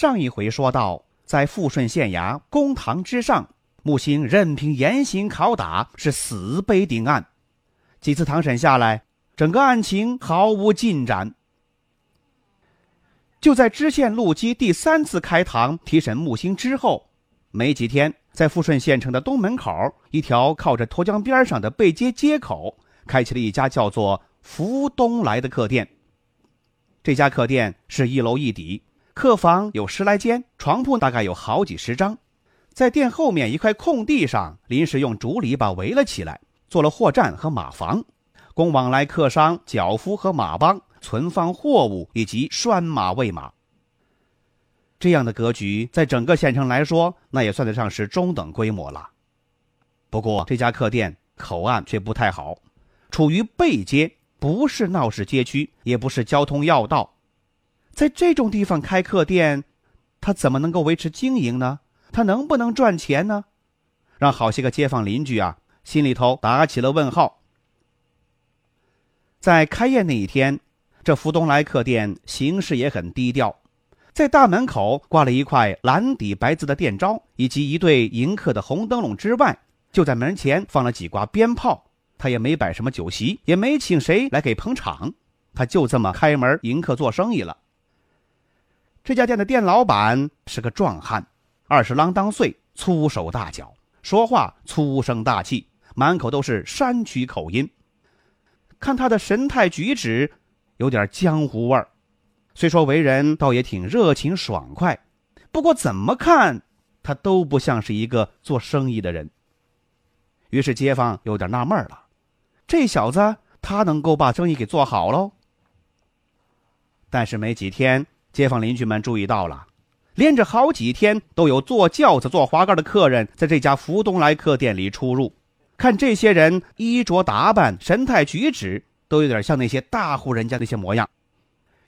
上一回说到，在富顺县衙公堂之上，木星任凭严刑拷打，是死背定案。几次堂审下来，整个案情毫无进展。就在知县陆基第三次开堂提审木星之后，没几天，在富顺县城的东门口一条靠着沱江边上的背街街口，开启了一家叫做“福东来”的客店。这家客店是一楼一底。客房有十来间，床铺大概有好几十张，在店后面一块空地上，临时用竹篱笆围了起来，做了货站和马房，供往来客商、脚夫和马帮存放货物以及拴马喂马。这样的格局，在整个县城来说，那也算得上是中等规模了。不过这家客店口岸却不太好，处于背街，不是闹市街区，也不是交通要道。在这种地方开客店，他怎么能够维持经营呢？他能不能赚钱呢？让好些个街坊邻居啊，心里头打起了问号。在开业那一天，这福东来客店形式也很低调，在大门口挂了一块蓝底白字的店招，以及一对迎客的红灯笼之外，就在门前放了几挂鞭炮。他也没摆什么酒席，也没请谁来给捧场，他就这么开门迎客做生意了。这家店的店老板是个壮汉，二十郎当岁，粗手大脚，说话粗声大气，满口都是山区口音。看他的神态举止，有点江湖味儿。虽说为人倒也挺热情爽快，不过怎么看他都不像是一个做生意的人。于是街坊有点纳闷了：这小子他能够把生意给做好喽？但是没几天。街坊邻居们注意到了，连着好几天都有坐轿子、坐滑盖的客人在这家福东来客店里出入。看这些人衣着打扮、神态举止，都有点像那些大户人家那些模样。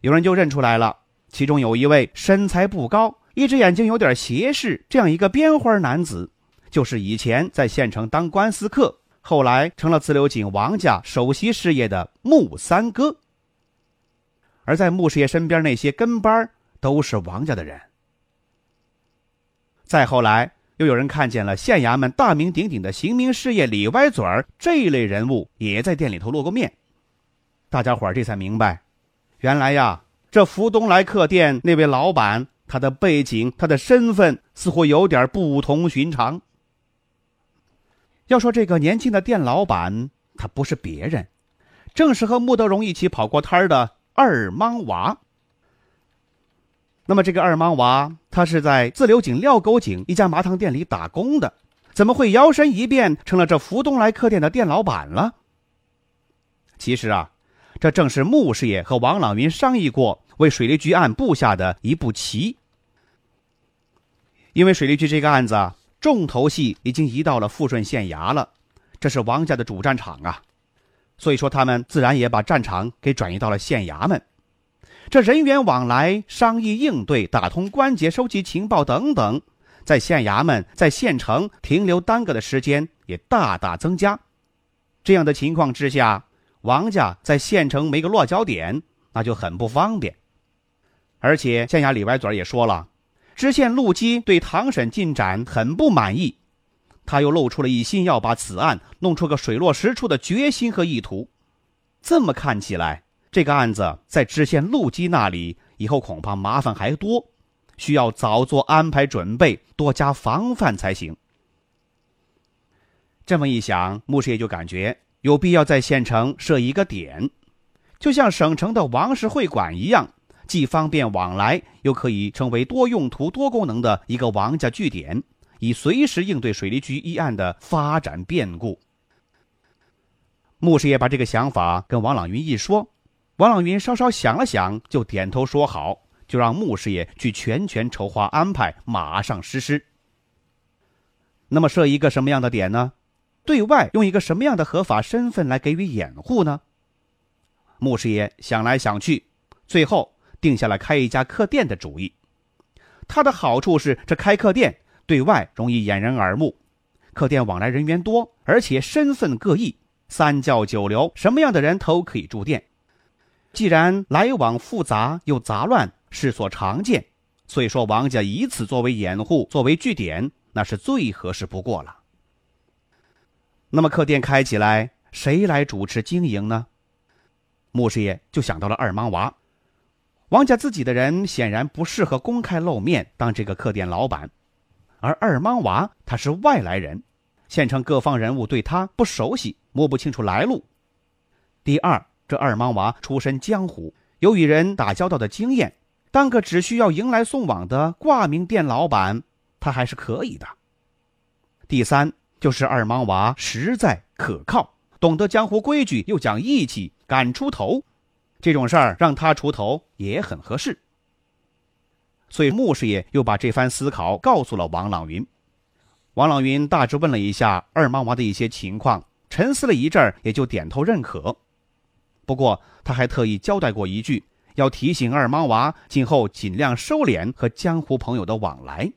有人就认出来了，其中有一位身材不高、一只眼睛有点斜视，这样一个边花男子，就是以前在县城当官司客，后来成了自流井王家首席事业的穆三哥。而在穆师爷身边那些跟班都是王家的人。再后来，又有人看见了县衙门大名鼎鼎的刑名事业李歪嘴儿这一类人物也在店里头露过面。大家伙这才明白，原来呀，这福东来客店那位老板，他的背景、他的身份似乎有点不同寻常。要说这个年轻的店老板，他不是别人，正是和穆德荣一起跑过摊儿的。二莽娃。那么这个二莽娃，他是在自流井廖沟井一家麻汤店里打工的，怎么会摇身一变成了这福东来客店的店老板了？其实啊，这正是穆师爷和王朗云商议过为水利局案布下的一步棋。因为水利局这个案子啊重头戏已经移到了富顺县衙了，这是王家的主战场啊。所以说，他们自然也把战场给转移到了县衙门，这人员往来、商议应对、打通关节、收集情报等等，在县衙门、在县城停留耽搁的时间也大大增加。这样的情况之下，王家在县城没个落脚点，那就很不方便。而且县衙里歪嘴也说了，知县陆基对堂审进展很不满意。他又露出了一心要把此案弄出个水落石出的决心和意图，这么看起来，这个案子在知县陆基那里以后恐怕麻烦还多，需要早做安排准备，多加防范才行。这么一想，穆师爷就感觉有必要在县城设一个点，就像省城的王氏会馆一样，既方便往来，又可以成为多用途、多功能的一个王家据点。以随时应对水利局一案的发展变故。穆师爷把这个想法跟王朗云一说，王朗云稍稍想了想，就点头说好，就让穆师爷去全权筹划安排，马上实施。那么设一个什么样的点呢？对外用一个什么样的合法身份来给予掩护呢？穆师爷想来想去，最后定下了开一家客店的主意。它的好处是，这开客店对外容易掩人耳目，客店往来人员多，而且身份各异，三教九流什么样的人都可以住店。既然来往复杂又杂乱，世所常见，所以说王家以此作为掩护，作为据点，那是最合适不过了。那么客店开起来，谁来主持经营呢？穆师爷就想到了二莽娃。王家自己的人显然不适合公开露面当这个客店老板，而二莽娃他是外来人，县城各方人物对他不熟悉，摸不清楚来路。第二。这二莽娃出身江湖，有与人打交道的经验，当个只需要迎来送往的挂名店老板，他还是可以的。第三就是二莽娃实在可靠，懂得江湖规矩，又讲义气，敢出头，这种事儿让他出头也很合适。所以穆师爷又把这番思考告诉了王朗云。王朗云大致问了一下二莽娃的一些情况，沉思了一阵儿，也就点头认可。不过，他还特意交代过一句，要提醒二莽娃今后尽量收敛和江湖朋友的往来。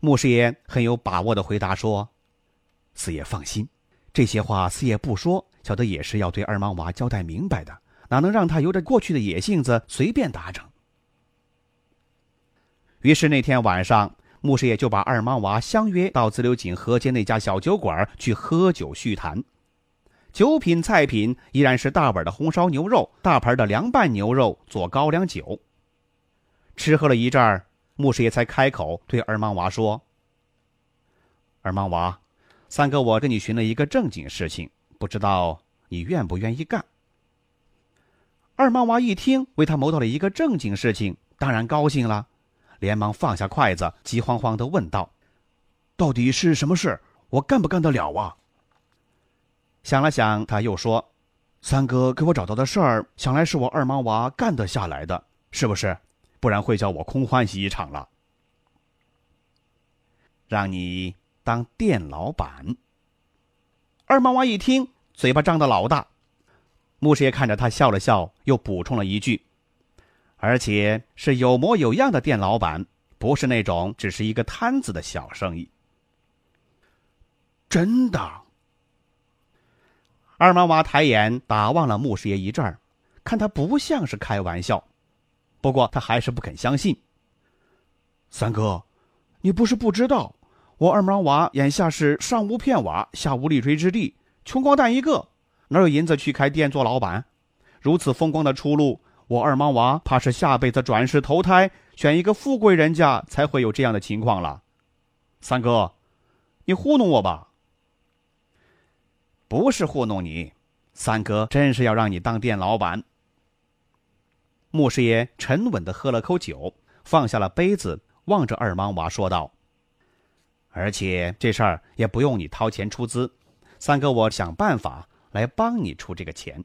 穆师爷很有把握的回答说：“四爷放心，这些话四爷不说，小的也是要对二莽娃交代明白的，哪能让他由着过去的野性子随便打整？”于是那天晚上，穆师爷就把二莽娃相约到自流井河街那家小酒馆去喝酒叙谈。酒品菜品依然是大碗的红烧牛肉、大盘的凉拌牛肉做高粱酒。吃喝了一阵儿，穆师爷才开口对二莽娃说：“二莽娃，三哥我跟你寻了一个正经事情，不知道你愿不愿意干？”二莽娃一听为他谋到了一个正经事情，当然高兴了，连忙放下筷子，急慌慌的问道：“到底是什么事？我干不干得了啊？”想了想，他又说：“三哥给我找到的事儿，想来是我二莽娃干得下来的，是不是？不然会叫我空欢喜一场了。让你当店老板。”二莽娃一听，嘴巴张得老大。穆师爷看着他笑了笑，又补充了一句：“而且是有模有样的店老板，不是那种只是一个摊子的小生意。”真的。二毛娃抬眼打望了穆师爷一阵儿，看他不像是开玩笑，不过他还是不肯相信。三哥，你不是不知道，我二毛娃眼下是上无片瓦，下无立锥之地，穷光蛋一个，哪有银子去开店做老板？如此风光的出路，我二毛娃怕是下辈子转世投胎，选一个富贵人家才会有这样的情况了。三哥，你糊弄我吧？不是糊弄你，三哥真是要让你当店老板。穆师爷沉稳的喝了口酒，放下了杯子，望着二莽娃说道：“而且这事儿也不用你掏钱出资，三哥我想办法来帮你出这个钱。”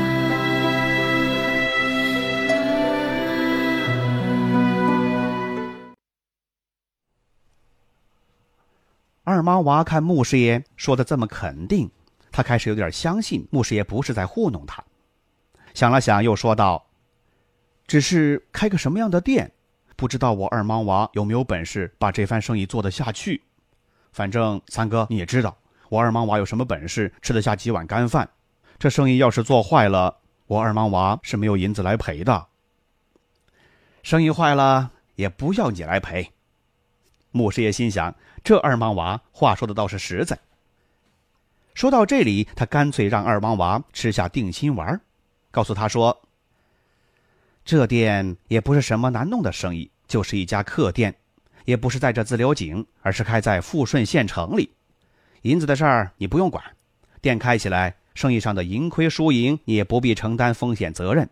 二妈娃看穆师爷说的这么肯定。他开始有点相信穆师爷不是在糊弄他，想了想，又说道：“只是开个什么样的店，不知道我二莽娃有没有本事把这番生意做得下去。反正三哥你也知道，我二莽娃有什么本事吃得下几碗干饭。这生意要是做坏了，我二莽娃是没有银子来赔的。生意坏了也不要你来赔。”穆师爷心想：这二莽娃话说的倒是实在。说到这里，他干脆让二莽娃吃下定心丸，告诉他说：“这店也不是什么难弄的生意，就是一家客店，也不是在这自流井，而是开在富顺县城里。银子的事儿你不用管，店开起来，生意上的盈亏输赢你也不必承担风险责任，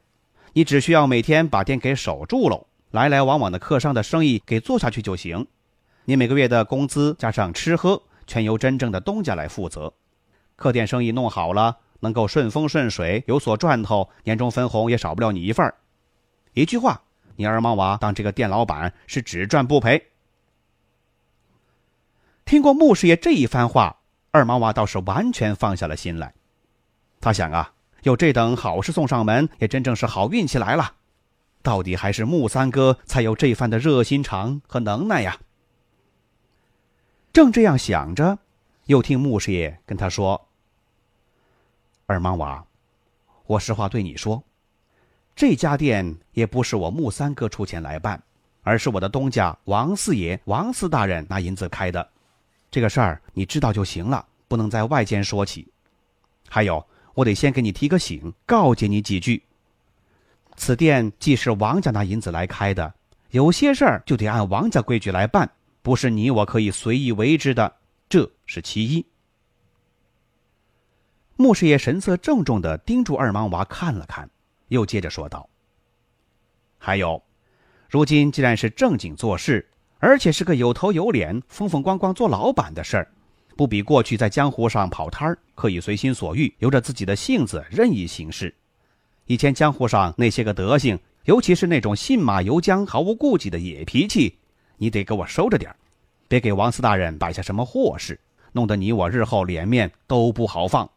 你只需要每天把店给守住喽，来来往往的客商的生意给做下去就行。你每个月的工资加上吃喝，全由真正的东家来负责。客店生意弄好了，能够顺风顺水，有所赚头，年终分红也少不了你一份儿。一句话，你二毛娃当这个店老板是只赚不赔。听过穆师爷这一番话，二毛娃倒是完全放下了心来。他想啊，有这等好事送上门，也真正是好运气来了。到底还是穆三哥才有这番的热心肠和能耐呀。正这样想着，又听穆师爷跟他说：“二毛娃，我实话对你说，这家店也不是我穆三哥出钱来办，而是我的东家王四爷、王四大人拿银子开的。”这个事儿你知道就行了，不能在外间说起。还有，我得先给你提个醒，告诫你几句。此店既是王家拿银子来开的，有些事儿就得按王家规矩来办，不是你我可以随意为之的。这是其一。穆师爷神色郑重的盯住二莽娃看了看，又接着说道：“还有，如今既然是正经做事。”而且是个有头有脸、风风光光做老板的事儿，不比过去在江湖上跑摊儿可以随心所欲，由着自己的性子任意行事。以前江湖上那些个德行，尤其是那种信马由缰、毫无顾忌的野脾气，你得给我收着点，别给王四大人摆下什么祸事，弄得你我日后脸面都不好放。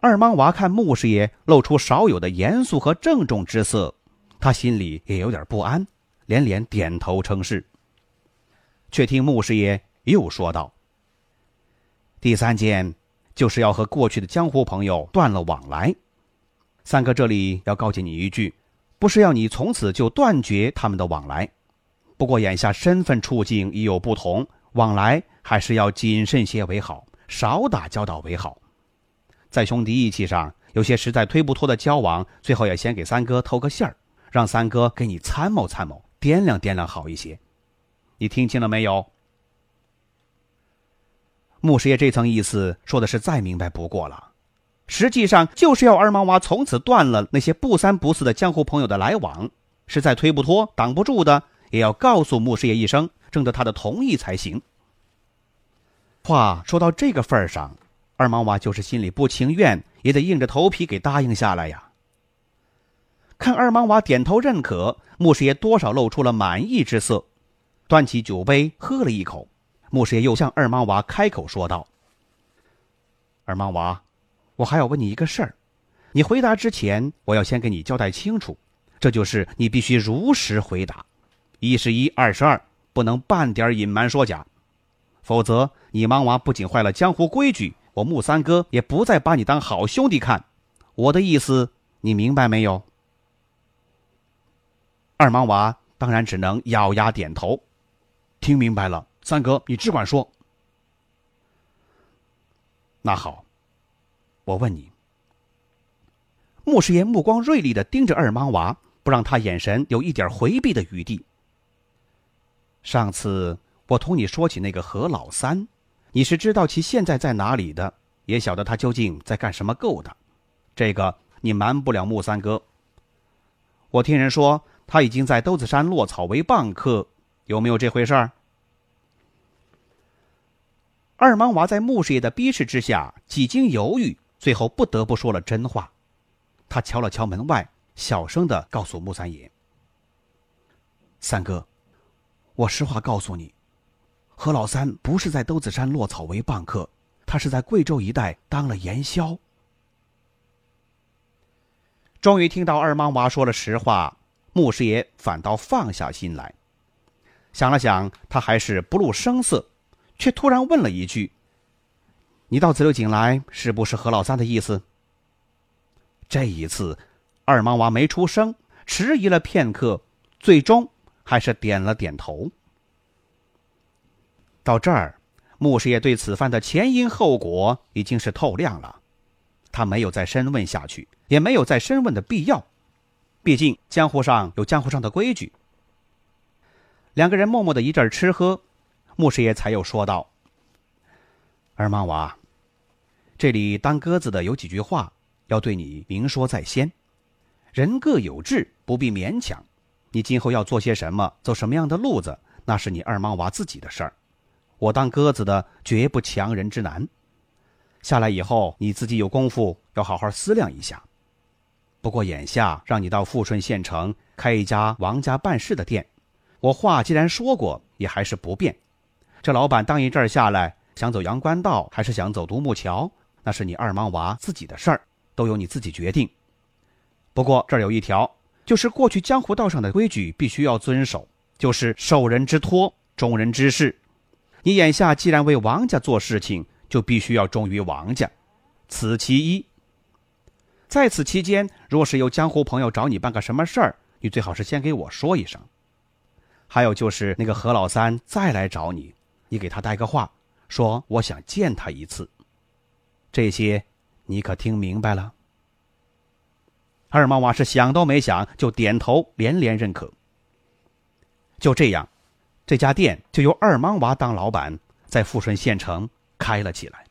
二莽娃看穆师爷露出少有的严肃和郑重之色，他心里也有点不安。连连点头称是。却听穆师爷又说道：“第三件就是要和过去的江湖朋友断了往来。三哥这里要告诫你一句，不是要你从此就断绝他们的往来。不过眼下身份处境已有不同，往来还是要谨慎些为好，少打交道为好。在兄弟义气上，有些实在推不脱的交往，最好也先给三哥透个信儿，让三哥给你参谋参谋。”掂量掂量好一些，你听清了没有？穆师爷这层意思说的是再明白不过了，实际上就是要二毛娃从此断了那些不三不四的江湖朋友的来往，实在推不脱、挡不住的，也要告诉穆师爷一声，征得他的同意才行。话说到这个份儿上，二毛娃就是心里不情愿，也得硬着头皮给答应下来呀。看二毛娃点头认可，穆师爷多少露出了满意之色，端起酒杯喝了一口。穆师爷又向二毛娃开口说道：“二毛娃，我还要问你一个事儿，你回答之前，我要先给你交代清楚，这就是你必须如实回答，一是一，二是二，不能半点隐瞒说假，否则你莽娃不仅坏了江湖规矩，我穆三哥也不再把你当好兄弟看。我的意思，你明白没有？”二莽娃当然只能咬牙点头，听明白了。三哥，你只管说。那好，我问你。穆师爷目光锐利的盯着二莽娃，不让他眼神有一点回避的余地。上次我同你说起那个何老三，你是知道其现在在哪里的，也晓得他究竟在干什么勾当，这个你瞒不了穆三哥。我听人说。他已经在兜子山落草为蚌客，有没有这回事儿？二莽娃在穆师爷的逼视之下，几经犹豫，最后不得不说了真话。他敲了敲门外，小声的告诉穆三爷：“三哥，我实话告诉你，何老三不是在兜子山落草为蚌客，他是在贵州一带当了盐枭。”终于听到二莽娃说了实话。穆师爷反倒放下心来，想了想，他还是不露声色，却突然问了一句：“你到紫流井来，是不是何老三的意思？”这一次，二莽娃没出声，迟疑了片刻，最终还是点了点头。到这儿，穆师爷对此番的前因后果已经是透亮了，他没有再深问下去，也没有再深问的必要。毕竟江湖上有江湖上的规矩，两个人默默的一阵吃喝，穆师爷才又说道：“二莽娃，这里当鸽子的有几句话要对你明说在先。人各有志，不必勉强。你今后要做些什么，走什么样的路子，那是你二毛娃自己的事儿。我当鸽子的绝不强人之难。下来以后，你自己有功夫，要好好思量一下。不过眼下让你到富顺县城开一家王家办事的店。”我话既然说过，也还是不变。这老板当一阵儿下来，想走阳关道，还是想走独木桥，那是你二莽娃自己的事儿，都由你自己决定。不过这儿有一条，就是过去江湖道上的规矩，必须要遵守，就是受人之托，忠人之事。你眼下既然为王家做事情，就必须要忠于王家，此其一。在此期间，若是有江湖朋友找你办个什么事儿，你最好是先给我说一声。还有就是那个何老三再来找你，你给他带个话，说我想见他一次。这些你可听明白了？二毛娃是想都没想就点头，连连认可。就这样，这家店就由二毛娃当老板，在富顺县城开了起来。